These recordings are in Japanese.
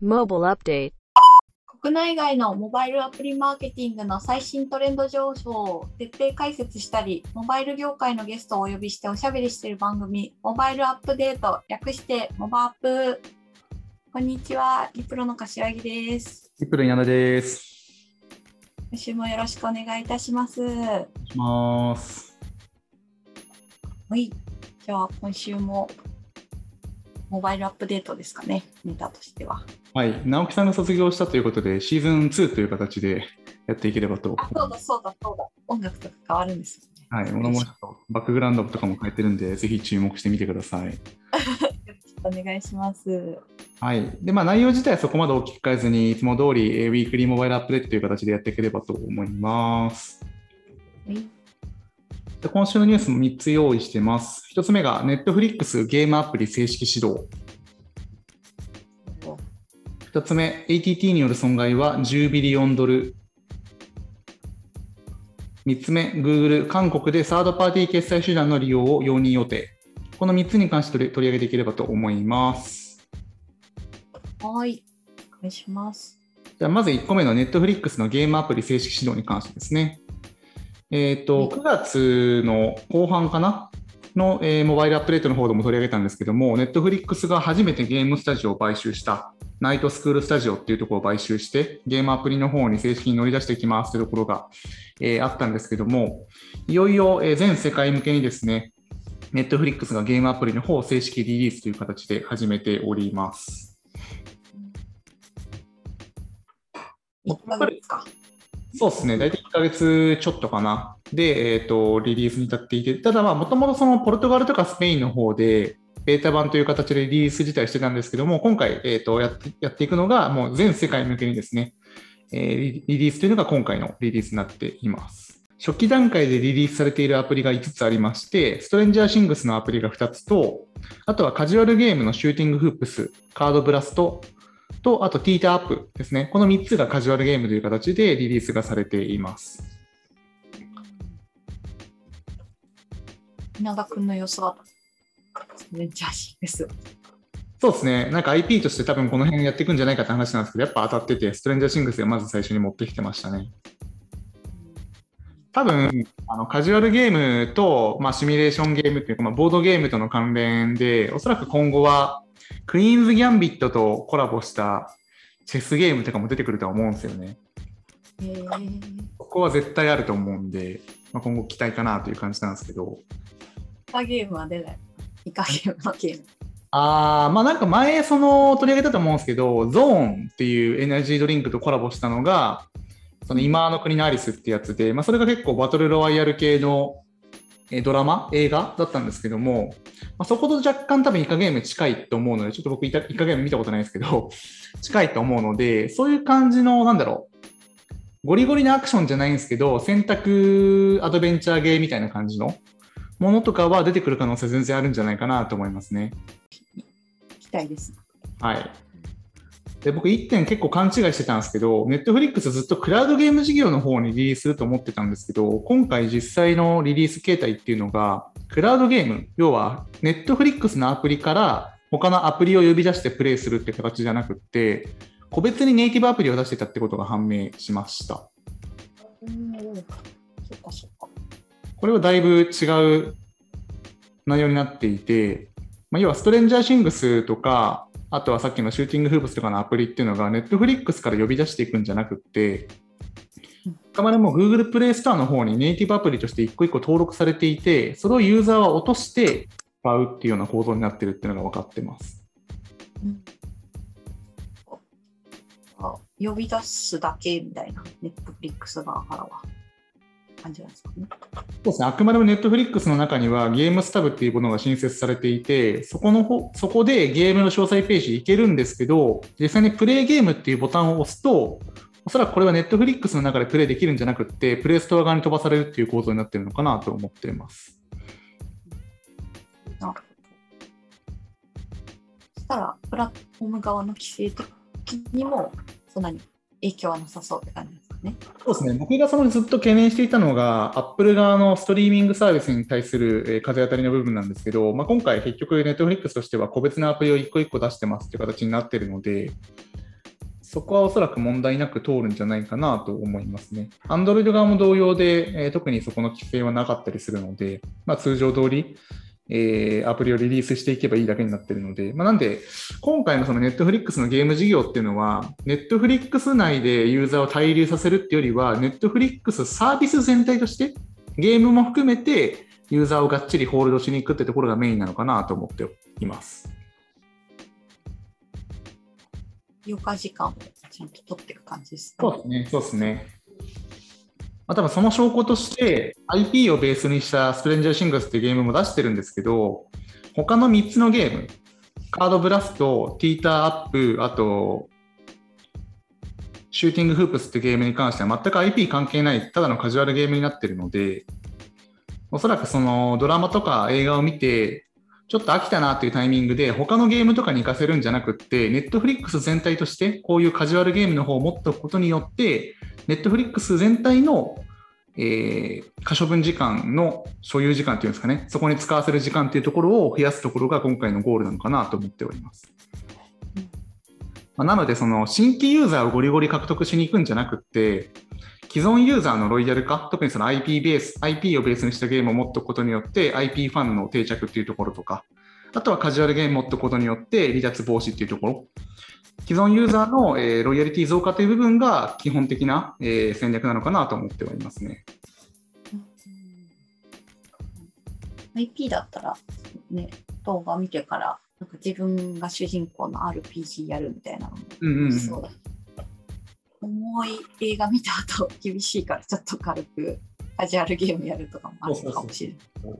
Mobile Update 国内外のモバイルアプリマーケティングの最新トレンド情報を徹底解説したり、モバイル業界のゲストをお呼びしておしゃべりしている番組、モバイルアップデート、略してモバアップ。こんにちは、リプロの柏木です。リプル稲田です。今週もよろしくお願いいたします。はお願いします。い。じゃあ、今週もモバイルアップデートですかね、ネタとしては。はい、直樹さんが卒業したということで、シーズン2という形でやっていければと。あ、そうだそうだそうだ。音楽とか変わるんですよね。はい、物もバックグラウンドとかも変えてるんで、ぜひ注目してみてください。お願いします。はい。で、まあ内容自体はそこまで大きく変えずに、いつも通り、えーウィークリーモバイルアップデートという形でやっていければと思います。はいで今週のニュースも3つ用意してます。1つ目が、Netflix ゲームアプリ正式始動。2つ目、ATT による損害は10ビリオンドル。3つ目、Google、韓国でサードパーティー決済手段の利用を容認予定。この3つに関して取り上げていければと思います。はい。お願いします。じゃあまず1個目の Netflix のゲームアプリ正式始動に関してですね。えっ、と、9月の後半かな？の、えーモバイルアップデートの方でも取り上げたんですけども、Netflix が初めてゲームスタジオを買収した、ナイトスクールスタジオっていうところを買収して、ゲームアプリの方に正式に乗り出していきますというところが、えーあったんですけども、いよいよ、えー全世界向けにですね、Netflix がゲームアプリの方を正式リリースという形で始めております。1ヶ月か？そうですね、大体1ヶ月ちょっとかな。で、えっ、と、リリースに至っていて、ただまあ、もともとそのポルトガルとかスペインの方で、ベータ版という形でリリース自体してたんですけども、今回、えっ、とやって、やっていくのが、もう全世界向けにですね、えーリリースというのが今回のリリースになっています。初期段階でリリースされているアプリが5つありまして、ストレンジャーシングスのアプリが2つと、あとはカジュアルゲームのシューティングフープス、カードブラスト、と、あと、ティーターアップですね。この3つがカジュアルゲームという形でリリースがされています。稲田君の予想は、めっちゃしいです。そうですね。なんか IP として多分この辺やっていくんじゃないかって話なんですけど、やっぱ当たってて、ストレンジャーシングスがまず最初に持ってきてましたね。多分、あのカジュアルゲームと、まあ、シミュレーションゲームっていうか、まあ、ボードゲームとの関連で、おそらく今後は、クイーンズ・ギャンビットとコラボしたチェスゲームとかも出てくるとは思うんですよね。えー、ここは絶対あると思うんで、まあ、今後期待かなという感じなんですけど。イカゲームは出ない。イカゲームのゲーム。あまあなんか前その取り上げたと思うんですけど、ゾーンっていうエナジードリンクとコラボしたのが、その今の国のアリスってやつで、まあ、それが結構バトルロワイヤル系のドラマ、映画だったんですけども、まあ、そこと若干多分イカゲーム近いと思うので、ちょっと僕イカイカゲーム見たことないですけど、近いと思うので、そういう感じの、なんだろう、ゴリゴリなアクションじゃないんですけど、選択アドベンチャーゲーみたいな感じのものとかは出てくる可能性全然あるんじゃないかなと思いますね。期待です。はい。で、僕1点結構勘違いしてたんですけど、Netflix ずっとクラウドゲーム事業の方にリリースすると思ってたんですけど、今回実際のリリース形態っていうのが、クラウドゲーム、要は Netflix のアプリから他のアプリを呼び出してプレイするって形じゃなくって、個別にネイティブアプリを出してたってことが判明しました。うん、そっかそっか。これはだいぶ違う内容になっていて、まあ、要はストレンジャーシングスとか、あとはさっきのシューティングフープスとかのアプリっていうのが、ネットフリックスから呼び出していくんじゃなくて、あくまでも Google プレイストアの方にネイティブアプリとして一個一個登録されていて、それをユーザーは落として使うっていうような構造になってるっていうのが分かってます。呼び出すだけみたいな、ネットフリックス側からは。感じなんですかね。そうですね、あくまでも Netflix の中にはゲームスタブっていうものが新設されていて、そこのほそこでゲームの詳細ページ行けるんですけど、実際にプレイゲームっていうボタンを押すと、おそらくこれは Netflix の中でプレイできるんじゃなくって、プレイストア側に飛ばされるっていう構造になってるのかなと思っています。なるほど。そしたら、プラットフォーム側の規制的にも、そんなに影響はなさそうって感じですか？ね。そうですね、僕がそのずっと懸念していたのが、Apple 側のストリーミングサービスに対する風当たりの部分なんですけど、まあ、今回、結局、Netflix としては個別のアプリを一個一個出してますっていう形になっているので、そこはおそらく問題なく通るんじゃないかなと思いますね。Android 側も同様で、え、特にそこの規制はなかったりするので、まあ、通常通り、えー、アプリをリリースしていけばいいだけになってるので、まあ、なんで、今回のその Netflix のゲーム事業っていうのは、Netflix 内でユーザーを滞留させるっていうよりは、Netflix サービス全体として、ゲームも含めてユーザーをがっちりホールドしに行くってところがメインなのかなと思っています。余暇時間をちゃんと取っていく感じですね。そうですね。そうですね。まあ、多分その証拠として IP をベースにしたストレンジャーシングスっていうゲームも出してるんですけど、他の3つのゲーム、カードブラスト、ティーターアップ、あと、シューティングフープスってゲームに関しては全く IP 関係ない、ただのカジュアルゲームになってるので、おそらくそのドラマとか映画を見て、ちょっと飽きたなっていうタイミングで、他のゲームとかに活かせるんじゃなくって、ネットフリックス全体として、こういうカジュアルゲームの方を持っておくことによって、ネットフリックス全体の、えー、可処分時間の所有時間っていうんですかね、そこに使わせる時間っていうところを増やすところが今回のゴールなのかなと思っております。まあ、なので、その新規ユーザーをゴリゴリ獲得しに行くんじゃなくって、既存ユーザーのロイヤル化、特にその IP ベース、IP をベースにしたゲームを持っておくことによって、IP ファンの定着っていうところとか、あとはカジュアルゲームを持っておくことによって、離脱防止っていうところ、既存ユーザーの、えー、ロイヤリティ増加という部分が基本的な、えー、戦略なのかなと思っておりますね。IP だったら、ね、動画見てからなんか自分が主人公の RPG やるみたいなのもそうだ、うん。うん重い映画見た後厳しいからちょっと軽くカジュアルゲームやるとかもあるかもしれない。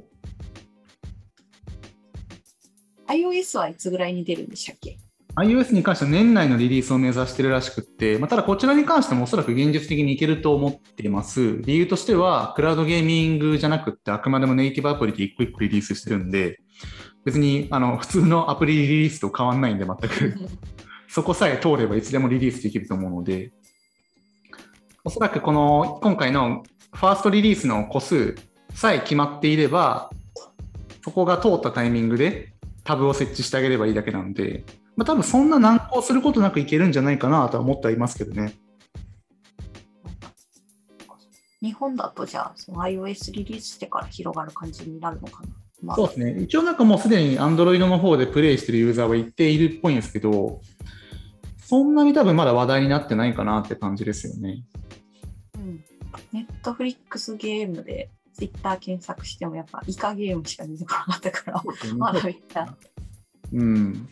iOS はいつぐらいに出るんでしたっけ？iOS に関しては年内のリリースを目指してるらしくって、まあ、ただこちらに関してもおそらく現実的にいけると思っています。理由としては、クラウドゲーミングじゃなくって、あくまでもネイティブアプリで一個一個リリースしてるんで、別にあの普通のアプリリリースと変わんないんで、全く そこさえ通ればいつでもリリースできると思うので、おそらくこの今回のファーストリリースの個数さえ決まっていれば、そこが通ったタイミングでタブを設置してあげればいいだけなので、まあ、多分そんな難航することなくいけるんじゃないかなとは思ってはいますけどね。日本だとじゃあ、その iOS リリースしてから広がる感じになるのかな。まあ、そうですね。一応なんかもうすでに Android の方でプレイしてるユーザーは一定いるっぽいんですけど、そんなに多分まだ話題になってないかなって感じですよね。トフリックスゲームでツイッター検索してもやっぱイカゲームしか出てこなかったから、まだ見た。うん。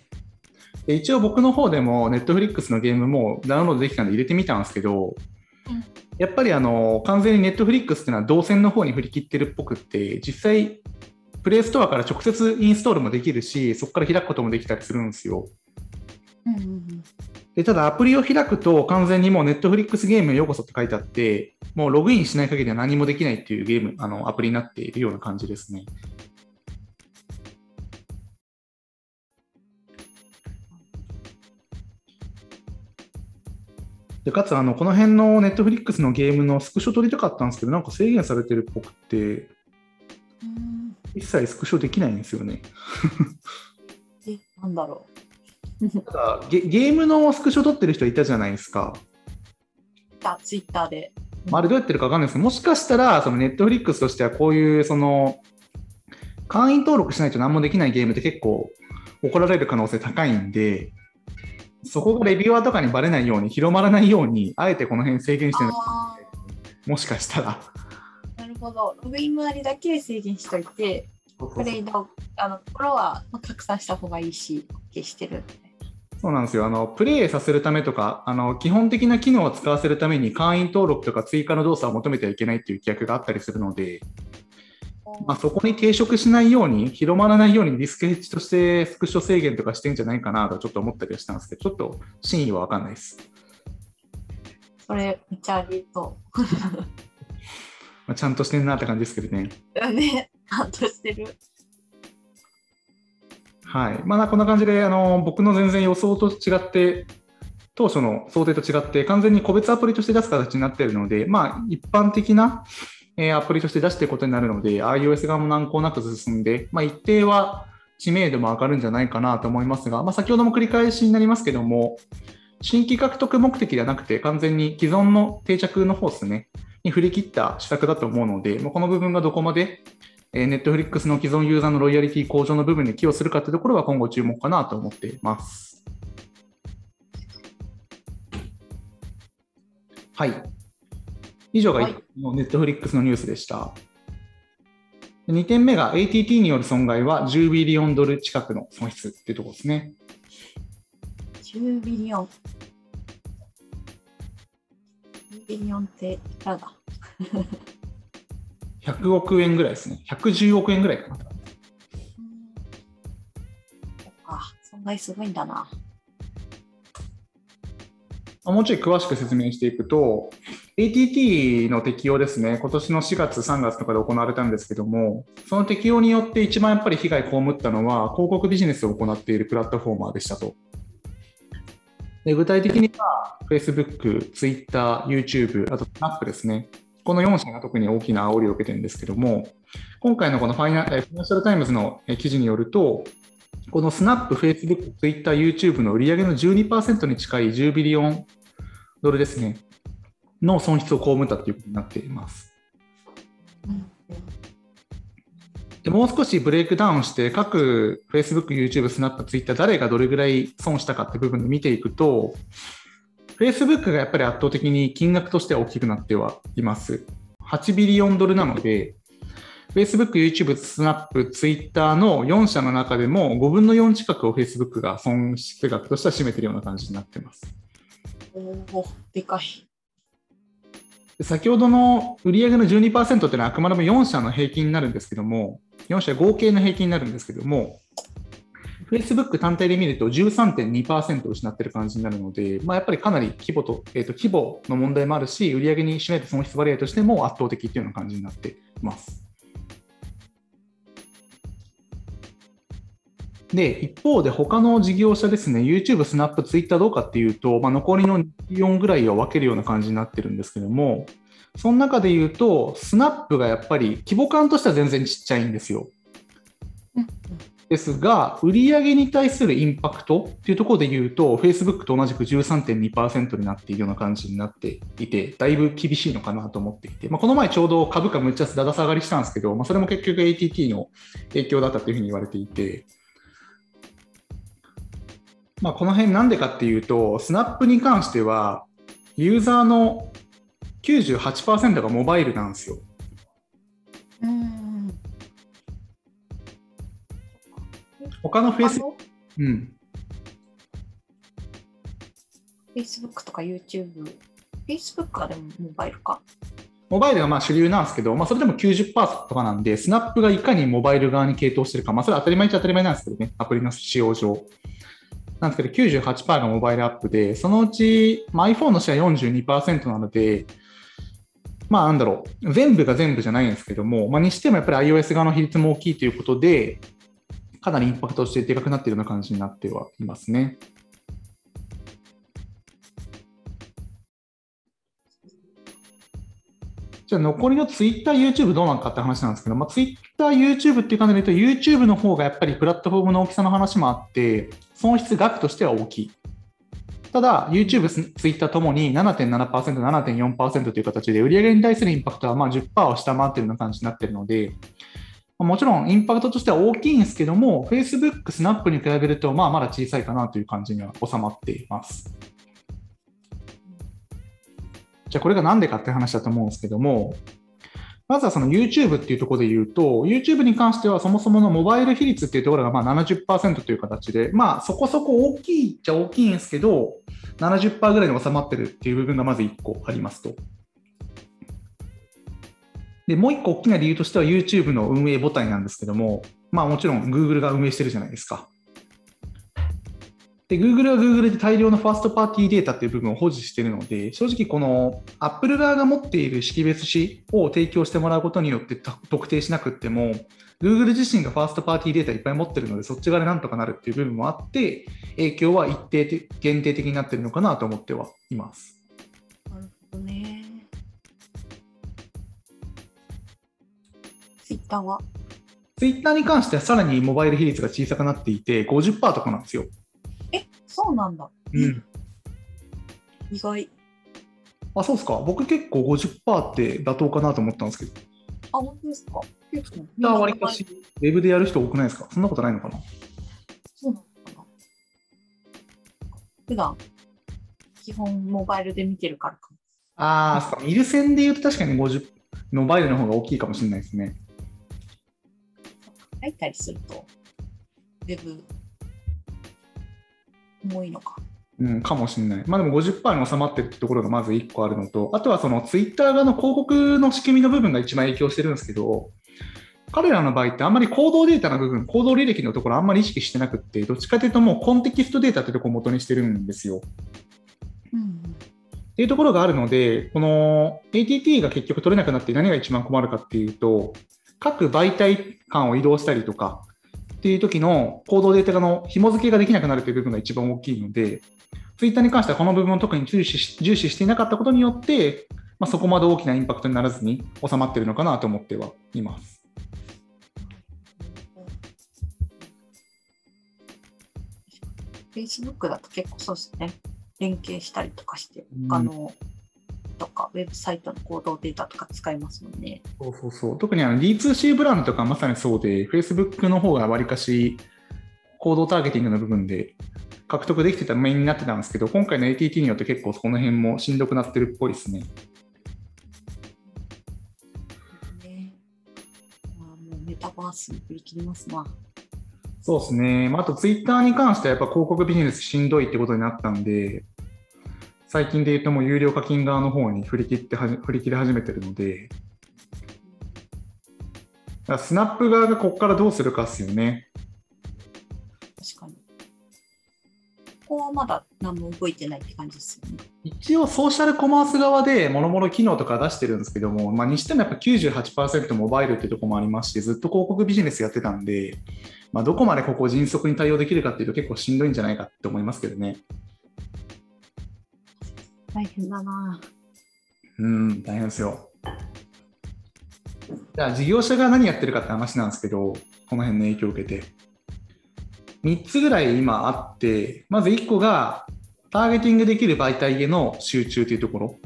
で一応僕の方でもネットフリックスのゲームもダウンロードできたんで入れてみたんですけど、うん、やっぱりあの完全にネットフリックスっていうのは動線の方に振り切ってるっぽくって実際プレイストアから直接インストールもできるしそこから開くこともできたりするんですよ。うんうんうんで、ただアプリを開くと完全にもう Netflix ゲームへようこそって書いてあって、もうログインしない限りは何もできないっていうゲーム、あのアプリになっているような感じですね。でかつあの、この辺の Netflix のゲームのスクショ撮りたかったんですけど、なんか制限されてるっぽくて、一切スクショできないんですよね。え、なんだろう。なんかゲゲームのスクショ撮ってる人いたじゃないですか。た、ツイッターで。あれどうやってるか分かんないですけど、もしかしたら、そのネットフリックスとしてはこういう、その、会員登録しないと何もできないゲームって結構怒られる可能性高いんで、そこがレビューアーとかにバレないように、広まらないように、あえてこの辺制限してるもしかしたら。なるほど。ログイン周りだけ制限しといて、プレイのあのところは拡散した方がいいし、消してる。そうなんですよあのプレイさせるためとかあの基本的な機能を使わせるために会員登録とか追加の動作を求めてはいけないっていう規約があったりするので、まあ、そこに抵触しないように広まらないようにリスクヘッジとしてスクショ制限とかしてんじゃないかなとちょっと思ったりはしたんですけどちょっと真意は分かんないです。それめっちゃありそう。まあちゃんとしてんなって感じですけどね。ね、ちゃんとしてる。はい。まあ、こんな感じであの僕の全然予想と違って当初の想定と違って完全に個別アプリとして出す形になっているので、まあ、一般的な、えアプリとして出していくことになるので iOS 側も難航なく進んで、まあ、一定は知名度も上がるんじゃないかなと思いますが、まあ、先ほども繰り返しになりますけども新規獲得目的ではなくて、完全に既存の定着の方ですね、に振り切った施策だと思うので、まあ、この部分がどこまで、えー、Netflix の既存ユーザーのロイヤリティ向上の部分に寄与するかというところは今後注目かなと思っています。はい。以上がの Netflix のニュースでした。2点目が ATT による損害は10ビリオンドル近くの損失っていうところですね。10ビリオン。10ビリオンっていくらだ100億円ぐらいですね。110億円ぐらいかな。あ、損害すごいんだな。もうちょい詳しく説明していくと、ATT の適用ですね、今年の4月、3月とかで行われたんですけども、その適用によって一番やっぱり被害被ったのは、広告ビジネスを行っているプラットフォーマーでしたと。で具体的には、Facebook、Twitter、YouTube、あと Snap ですね。この4社が特に大きな煽りを受けてるんですけども、今回のこのファイナフィナンシャルタイムズの記事によると、この Snap、Facebook、Twitter、YouTube の売り上げの12%に近い10 billion ドルですね、の損失を被ったということになっています。でもう少しブレイクダウンして、各 Facebook、YouTube、Snap、Twitter、誰がどれぐらい損したかって部分で見ていくと、Facebook がやっぱり圧倒的に金額としては大きくなってはいます。8ビリオンドルなので、Facebook、YouTube、Snap、Twitter の4社の中でも5分の4近くを Facebook が損失額としては占めているような感じになっています。おお、でかい。先ほどの売上の12%っていうのはあくまでも4社の平均になるんですけども、4社合計の平均になるんですけども、Facebook 単体で見ると13.2%失ってる感じになるので、まあ、やっぱりかなり規模と、えー、と規模の問題もあるし、売り上げに占めた損失割合としても圧倒的っていうような感じになっています。で、一方で他の事業者ですね、YouTube、Snap、Twitter どうかっていうと、まあ、残りの4ぐらいを分けるような感じになってるんですけども、その中で言うと、Snap がやっぱり規模感としては全然ちっちゃいんですよ。ですが、売上に対するインパクトっていうところで言うと、Facebook と同じく13.2%になっているような感じになっていて、だいぶ厳しいのかなと思っていて、まあ、この前ちょうど株価むっちゃだだ下がりしたんですけど、まあ、それも結局 ATT の影響だったというふうに言われていて、まあ、この辺なんでかっていうと、スナップに関しては、ユーザーの98%がモバイルなんですよ。うん他のフェイス、うん。Facebook とか YouTube、Facebook はでもモバイルか？モバイルがまあ主流なんですけど、まあ、それでも90%とかなんで、スナップがいかにモバイル側に傾倒してるか、まあ、それは当たり前っちゃ当たり前なんですけどね、アプリの使用上。なんですけど、98%がモバイルアップで、そのうち、まあ、iPhone のシェア42%なので、まあなんだろう、全部が全部じゃないんですけども、まあ、にしてもやっぱり iOS 側の比率も大きいということで、かなりインパクトしてでかくなっているような感じになってはいますね。じゃあ残りの Twitter、YouTube どうなのかって話なんですけど、まあ、Twitter、YouTube っていう感じで言うと、YouTube の方がやっぱりプラットフォームの大きさの話もあって、損失額としては大きい。ただ、YouTube、Twitter ともに7.7%、7.4%という形で、売上に対するインパクトはまあ10%を下回っているような感じになっているので、もちろんインパクトとしては大きいんですけども、Facebook、Snap に比べると、まあまだ小さいかなという感じには収まっています。じゃあこれがなんでかって話だと思うんですけども、まずはその YouTube っていうところで言うと、YouTube に関してはそもそものモバイル比率っていうところがまあ70%という形で、まあそこそこ大きいっちゃ大きいんですけど、70%ぐらいに収まってるっていう部分がまず1個ありますと。で、もう1個大きな理由としては YouTube の運営母体なんですけども、まあもちろん Google が運営してるじゃないですか。で、Google は Google で大量のファーストパーティーデータっていう部分を保持しているので、正直この Apple 側が持っている識別子を提供してもらうことによって特定しなくっても、Google 自身がファーストパーティーデータいっぱい持ってるので、そっち側でなんとかなるっていう部分もあって、影響は一定、限定的になってるのかなと思ってはいます。なるほどね。Twitter は ?Twitter に関してはさらにモバイル比率が小さくなっていて、50%とかなんですよ。そうなんだ。うん。意外。あ、そうですか。僕結構50%って妥当かなと思ったんですけど。あ、本当ですか結構。あ割かし、ウェブでやる人多くないですかそんなことないのかなそうなのかな普段、基本モバイルで見てるからかも。ああ、そうか。見る線で言うと確かに50、モバイルの方が大きいかもしれないですね。書いたりすると、ウェブ、多いのか。うん、かもしれない。まあでも50%に収まってるってところがまず1個あるのと、あとはそのツイッター側の広告の仕組みの部分が一番影響してるんですけど、彼らの場合ってあんまり行動データの部分、行動履歴のところあんまり意識してなくって、どっちかというともうコンテキストデータってところを元にしてるんですよ。うん、っていうところがあるので、この ATT が結局取れなくなって何が一番困るかっていうと、各媒体間を移動したりとかっていう時の行動データの紐付けができなくなるという部分が一番大きいので、ツイッターに関してはこの部分を特に重視し重視していなかったことによって、まあ、そこまで大きなインパクトにならずに収まっているのかなと思ってはいます。Facebook だと結構そうですね。連携したりとかして、うん他のとか、ウェブサイトの行動データとか使いますもんね。そうそうそう特にあの D2C ブランドとかまさにそうで、Facebook の方がわりかし行動ターゲティングの部分で獲得できてたメインになってたんですけど、今回の ATT によって結構その辺もしんどくなってるっぽいですね。ねまあ、もうメタバースに振り切りますな。そうですね。まあ、あとツイッターに関してはやっぱ広告ビジネスしんどいってことになったんで、最近で言うともう有料課金側の方に振り切って振り切り始めてるので、スナップ側がここからどうするかですよね。確かに。ここはまだ何も動いてないって感じですよね。一応ソーシャルコマース側でもろもろ機能とか出してるんですけども、まあ、にしてもやっぱ98%モバイルってとこもありますし、ずっと広告ビジネスやってたんで、まあ、どこまでここを迅速に対応できるかっていうと結構しんどいんじゃないかって思いますけどね。大変だな。うん、大変ですよ。じゃあ、事業者が何やってるかって話なんですけど、この辺の影響を受けて。3つぐらい今あって、まず1個が、ターゲティングできる媒体への集中というところ。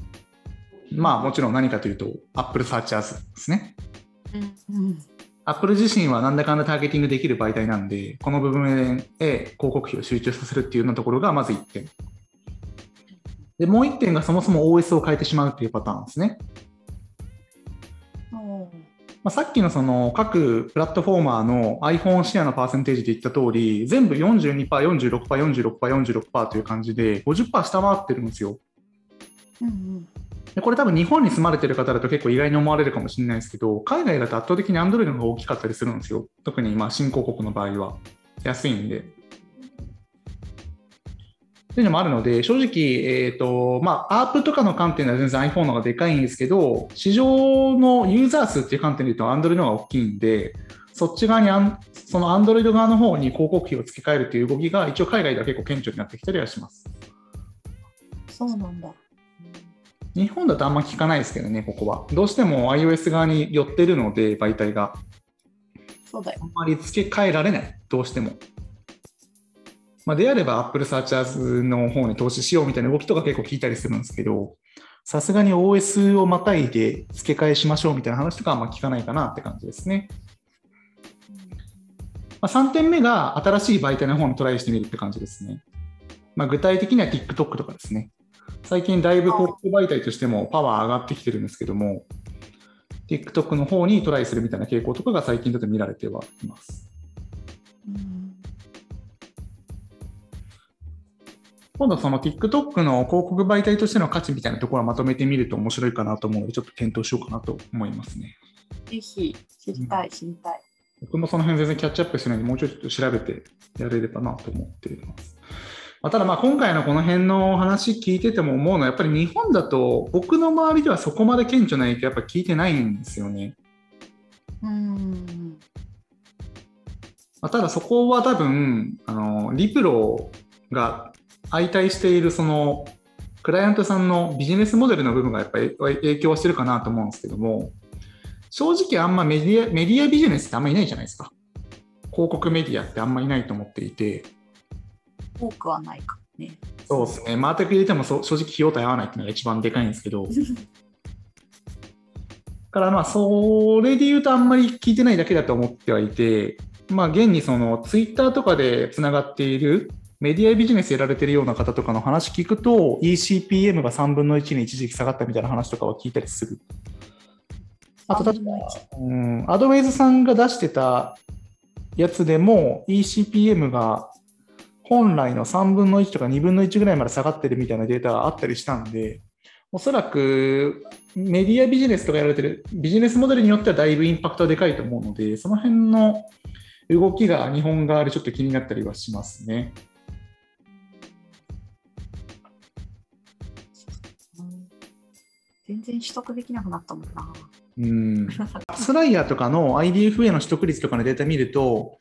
まあ、もちろん何かというと、Apple Search As ですね。うん。Apple 自身はなんだかんだターゲティングできる媒体なんで、この部分へ広告費を集中させるっていうようなところがまず1点。で、もう1点がそもそも OS を変えてしまうっていうパターンですね。まあ、さっきのその各プラットフォーマーの iPhone シェアのパーセンテージで言った通り、全部42%、46%、46%、46%という感じで、50%下回ってるんですよ。うんうん。でこれ多分日本に住まれてる方だと結構意外に思われるかもしれないですけど、海外だと圧倒的に Android の方が大きかったりするんですよ。特にまあ新興国の場合は。安いんで。っていうのもあるので、正直、えっ、と、まあ、アープとかの観点では全然 iPhone の方がでかいんですけど、市場のユーザー数っていう観点で言うと Android の方が大きいんで、そっち側にその Android 側の方に広告費を付け替えるっていう動きが一応海外では結構顕著になってきたりはします。そうなんだ。日本だとあんま聞かないですけどね、ここは。どうしても iOS 側に寄ってるので、媒体が。そうだよあ。んまり付け替えられない、どうしても。まあ、であれば Apple Search Ads の方に投資しようみたいな動きとか結構聞いたりするんですけど、さすがに OS をまたいで付け替えしましょうみたいな話とかはあんま聞かないかなって感じですね。まあ、3点目が新しい媒体の方にトライしてみるって感じですね。まあ、具体的には TikTok とかですね。最近だいぶ広告媒体としてもパワー上がってきてるんですけども、TikTok の方にトライするみたいな傾向とかが最近だと見られてはいます。うん今度その TikTok の広告媒体としての価値みたいなところをまとめてみると面白いかなと思うので、ちょっと検討しようかなと思いますね。ぜひ知りたい、知りたい。僕もその辺全然キャッチアップしてないので、もうちょっと調べてやれればなと思っています。まあただまあ今回のこの辺の話聞いてても思うのは、やっぱり日本だと僕の周りではそこまで顕著な影響やっぱ聞いてないんですよね。うん。まあただそこは多分、あの、リプロが相対しているそのクライアントさんのビジネスモデルの部分がやっぱり影響してるかなと思うんですけども、正直あんまメディアメディアビジネスってあんまいないじゃないですか。広告メディアってあんまいないと思っていて、多くはないかね。そうですね。マーテク入れてもそ正直費用対合わないっていうのが一番でかいんですけど。からまあ、それで言うとあんまり聞いてないだけだと思ってはいて、まあ、現にそのツイッターとかでつながっているメディアビジネスやられてるような方とかの話聞くと、ECPM が3分の1に一時期下がったみたいな話とかは聞いたりする。あと、例えば、うん、アドウェイズさんが出してたやつでも ECPM が本来の3分の1とか2分の1ぐらいまで下がってるみたいなデータがあったりしたんで、おそらくメディアビジネスとかやられてるビジネスモデルによってはだいぶインパクトはでかいと思うので、その辺の動きが日本側でちょっと気になったりはしますね。全然取得できなくなったもんな。うん。スライヤーとかの IDFA の取得率とかのデータ見ると、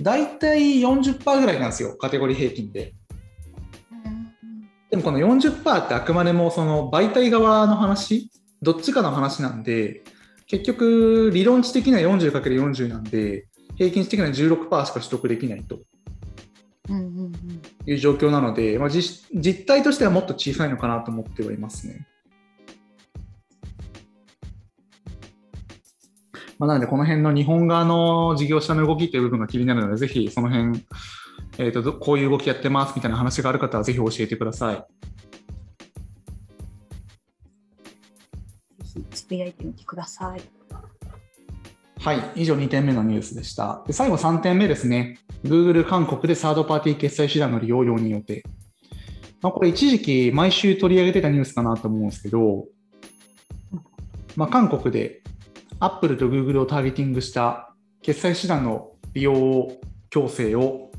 大体40%ぐらいなんですよ、カテゴリー平均で。でもこの40%ってあくまでもその媒体側の話、どっちかの話なんで、結局理論値的には 40×40 なんで、平均値的には16%しか取得できないという状況なので、まあ、実実態としてはもっと小さいのかなと思ってはいますね。まあ、なので、この辺の日本側の事業者の動きという部分が気になるので、ぜひその辺、えーと、こういう動きやってますみたいな話がある方は、ぜひ教えてください。ぜひつぶやいてみてください。はい、以上2点目のニュースでした。で最後3点目ですね。Google 韓国でサードパーティー決済手段の利用容認予定。まあ、これ一時期毎週取り上げてたニュースかなと思うんですけど、まあ、韓国でアップルとグーグルをターゲティングした決済手段の利用強制を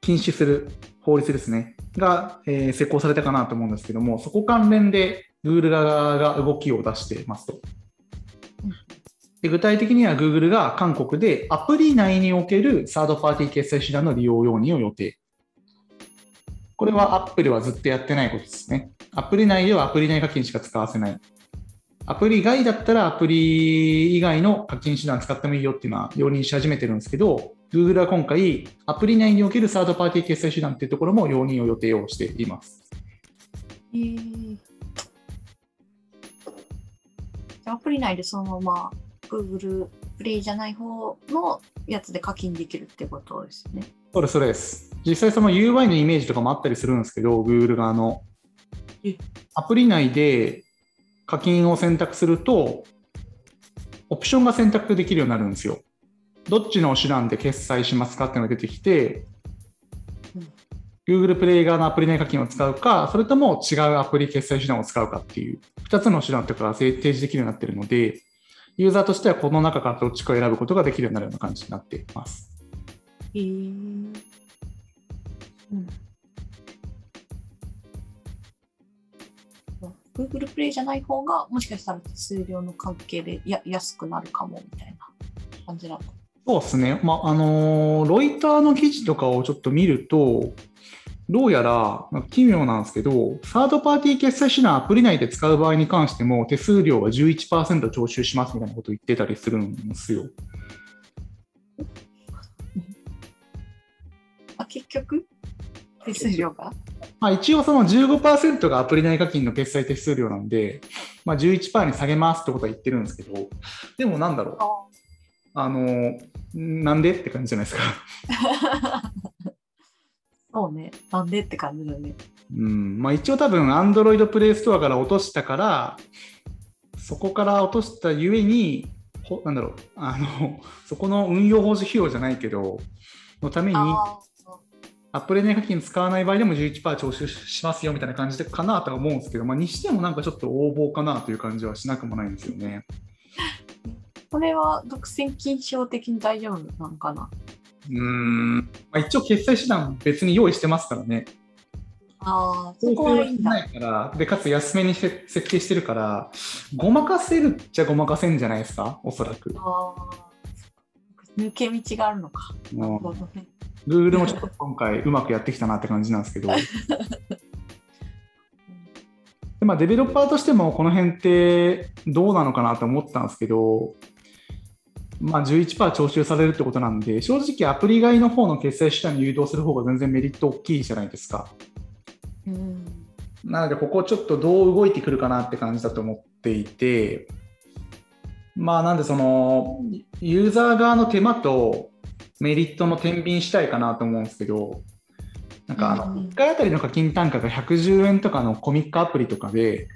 禁止する法律ですね、が、えー、施行されたかなと思うんですけども、そこ関連でグーグル側が動きを出していますと。で具体的には Google が韓国でアプリ内におけるサードパーティー決済手段の利用容認を予定。これは Apple はずっとやってないことですね。アプリ内ではアプリ内課金しか使わせない。アプリ外だったらアプリ以外の課金手段使ってもいいよっていうのは容認し始めてるんですけど、Google は今回、アプリ内におけるサードパーティー決済手段っていうところも容認を予定をしています。えー、アプリ内でそのまま Google プレイじゃない方のやつで課金できるってことですね。そうです、そうです。実際その UI のイメージとかもあったりするんですけど、Google 側の。アプリ内で課金を選択すると、オプションが選択できるようになるんですよ。どっちの手段で決済しますかっていうのが出てきて、うん、Google プレイ側のアプリ内課金を使うか、それとも違うアプリ決済手段を使うかっていう、2つの手段とかが提示できるようになっているので、ユーザーとしてはこの中からどっちかを選ぶことができるようになるような感じになっています。へえーうん Google プレイじゃない方がもしかしたら手数料の関係でや安くなるかもみたいな感じなの。そうですね、まああのロイターの記事とかをちょっと見ると、どうやら奇妙なんですけど、サードパーティー決済手段アプリ内で使う場合に関しても、手数料は11%徴収しますみたいなことを言ってたりするんですよ。あ結局、手数料が？まあ、一応その15%がアプリ内課金の決済手数料なんで、まあ、11%に下げますってことは言ってるんですけど、でもなんだろう。あの、なんでって感じじゃないですか。そうね。なんでって感じだね。うん。まあ一応多分 Android Play Store から落としたから、そこから落としたゆえに、ほなんだろう、あの、そこの運用法事費用じゃないけど、のために、アップルネ課金使わない場合でも11%徴収しますよみたいな感じでかなとは思うんですけど、まあ、にしてもなんかちょっと横暴かなという感じはしなくもないんですよね。これは独占禁止法的に大丈夫なのかな？うん、まあ、一応決済手段別に用意してますからね。ああ、そこはいいんだ。ないからで、かつ安めに設計してるから、ごまかせるっちゃごまかせんじゃないですか、おそらく。ああ、抜け道があるのか。なるほどね。Google もちょっと今回うまくやってきたなって感じなんですけど。でまあ、デベロッパーとしてもこの辺ってどうなのかなと思ったんですけど、まあ、11%徴収されるってことなんで、正直アプリ外の方の決済手段に誘導する方が全然メリット大きいじゃないですか。うん。なので、ここちょっとどう動いてくるかなって感じだと思っていて、まあ、なんでその、ユーザー側の手間とメリットの天秤したいかなと思うんですけど、なんかあの、うん1回あたりの課金単価が110円とかのコミックアプリとかで、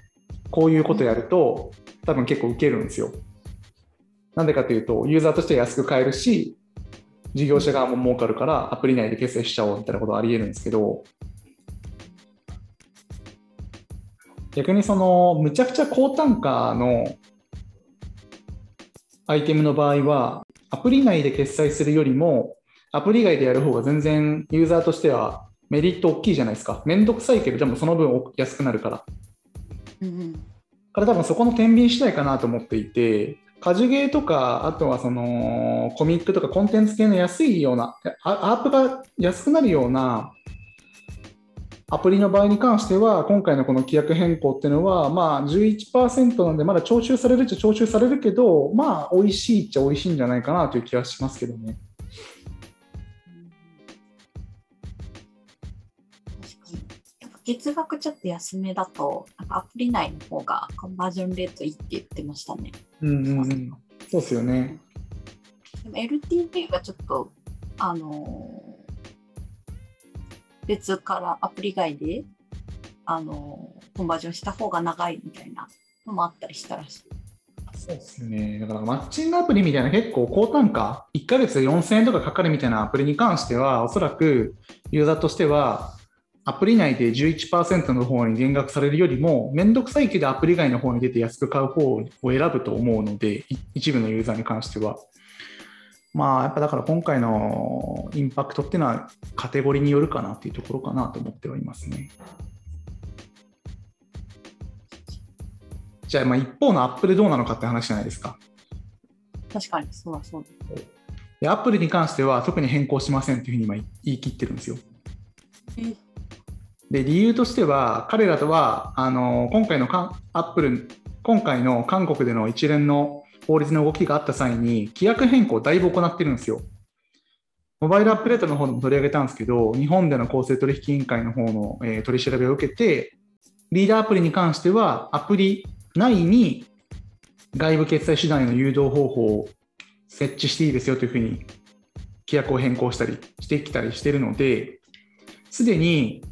こういうことやると、多分結構受けるんですよ。なんでかというと、ユーザーとして安く買えるし、事業者側も儲かるから、アプリ内で決済しちゃおうみたいなことはあり得るんですけど、逆にその、むちゃくちゃ高単価のアイテムの場合は、アプリ内で決済するよりも、アプリ外でやる方が全然ユーザーとしてはメリット大きいじゃないですか。めんどくさいけど、でもその分安くなるから。うん。から多分そこの天秤したいかなと思っていて、カジュゲーとか、あとはそのコミックとかコンテンツ系の安いような、あアープが安くなるようなアプリの場合に関しては、今回のこの規約変更っていうのは、まあ11%なんで、まだ徴収されるっちゃ徴収されるけど、まあ美味しいっちゃ美味しいんじゃないかなという気がしますけどね。月額ちょっと安めだと、なんかアプリ内の方がコンバージョンレートいいって言ってましたね。うんうんうん。そうですよね。でも LTV がちょっと、あのー別からアプリ外で、あのコンバージョンした方が長いみたいなのもあったりしたらしい。そうですね。だからマッチングアプリみたいな結構高単価、1ヶ月4000円とかかかるみたいなアプリに関しては、おそらくユーザーとしては、アプリ内で11%の方に減額されるよりも、めんどくさいけどアプリ外の方に出て安く買う方を選ぶと思うので、一部のユーザーに関しては。まあ、やっぱだから今回のインパクトっていうのはカテゴリーによるかなっていうところかなと思ってはいますね。じゃあ、まあ一方のアップでどうなのかって話じゃないですか。確かに、そうだそうだ。で、アップルに関しては特に変更しませんというふうに今言い切ってるんですよ。えで、理由としては、彼らとは、あの、今回のかアップル、今回の韓国での一連の法律の動きがあった際に、規約変更をだいぶ行ってるんですよ。モバイルアップデートの方でも取り上げたんですけど、日本での公正取引委員会の方の、えー取り調べを受けて、リーダーアプリに関しては、アプリ内に外部決済手段への誘導方法を設置していいですよというふうに規約を変更したりしてきたりしてるので、すでに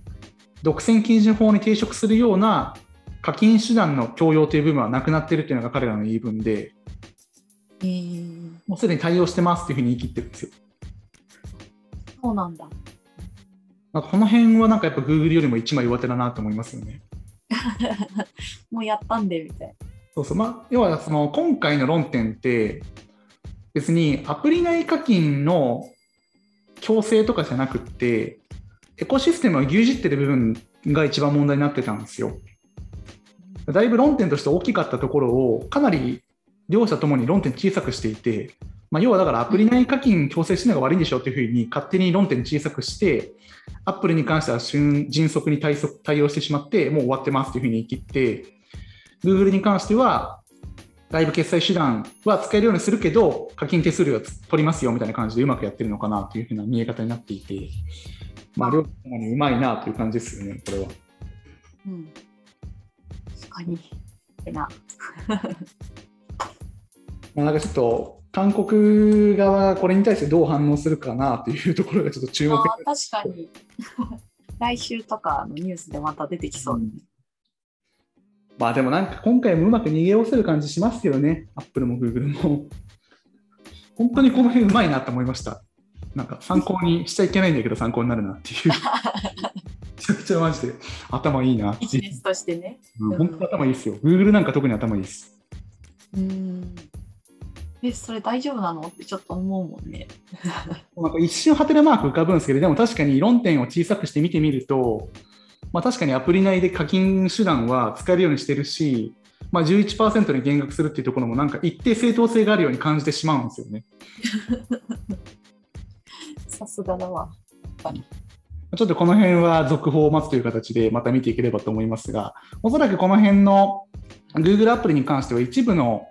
独占禁止法に抵触するような課金手段の強要という部分はなくなっているというのが彼らの言い分で、えー、もうすでに対応してますというふうに言い切ってるんですよ。そうなんだ。まあこの辺はなんかやっぱ Google よりも一枚上手だなと思いますよね。もうやったんで、みたいな。そうそう。まあ、要はその今回の論点って、別にアプリ内課金の強制とかじゃなくって、エコシステムを牛耳ってる部分が一番問題になってたんですよ。だいぶ論点として大きかったところを、かなり両者ともに論点小さくしていて、まあ、要はだからアプリ内課金強制しないのが悪いんでしょっていうふうに勝手に論点小さくして、アップルに関しては瞬迅速に対速対応してしまって、もう終わってますというふうに言い切って、Google に関しては、外部決済手段は使えるようにするけど、課金手数料は取りますよみたいな感じでうまくやってるのかなというふうな見え方になっていて、まあ、両方ともにうまいなという感じですよね、これは。うん。確かに。えな。まあ、なんかちょっと、韓国側がこれに対してどう反応するかなというところがちょっと注目確かに。来週とかのニュースでまた出てきそう。まあでもなんか今回もうまく逃げおせる感じしますけどね、アップルもグーグルも。本当にこの辺うまいなと思いました。なんか参考にしちゃいけないんだけど参考になるなっていう。めちゃくちゃマジで頭いいな。ビジネスとしてね。うん本当頭いいですよ。Google なんか特に頭いいです。うん。え、それ大丈夫なの？ってちょっと思うもんね。なんか一瞬ハテナマーク浮かぶんですけど、でも確かに論点を小さくして見てみると、まあ、確かにアプリ内で課金手段は使えるようにしてるし、まあ、11%に減額するっていうところもなんか一定正当性があるように感じてしまうんですよね。さすがだわ。やっぱり。ちょっとこの辺は続報を待つという形でまた見ていければと思いますが、おそらくこの辺の Google アプリに関しては一部の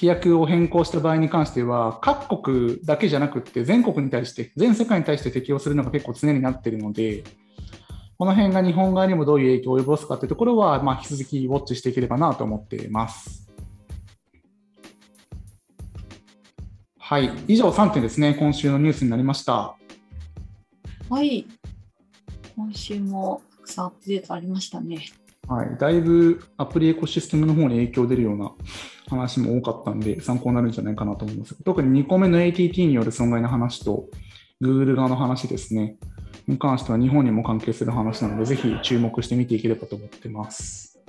規約を変更した場合に関しては、各国だけじゃなくって全国に対して、全世界に対して適用するのが結構常になっているので、この辺が日本側にもどういう影響を及ぼすかというところは、まあ、引き続きウォッチしていければなと思っています。はい、以上3点ですね、今週のニュースになりました。はい、今週もたくさんアップデートありましたね。はい、だいぶアプリエコシステムの方に影響出るような話も多かったんで、参考になるんじゃないかなと思います。特に2個目の ATT による損害の話と、Google 側の話ですね、に関しては日本にも関係する話なので、ぜひ注目して見ていければと思ってます。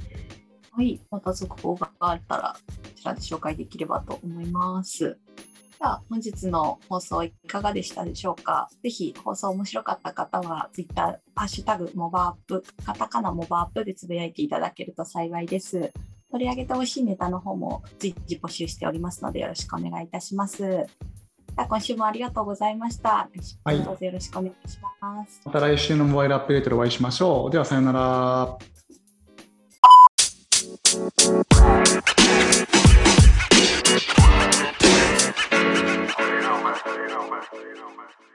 はい、また続報があったら、こちらで紹介できればと思います。では本日の放送いかがでしたでしょうか？ぜひ放送面白かった方は Twitter、ハッシュタグモバアップ、カタカナモバアップでつぶやいていただけると幸いです。取り上げてほしいネタの方も随時募集しておりますのでよろしくお願いいたします。今週もありがとうございました。はい、どうぞよろしくお願いします。また来週のモバイルアップデートでお会いしましょう。ではさようなら。You know, man. You know, man.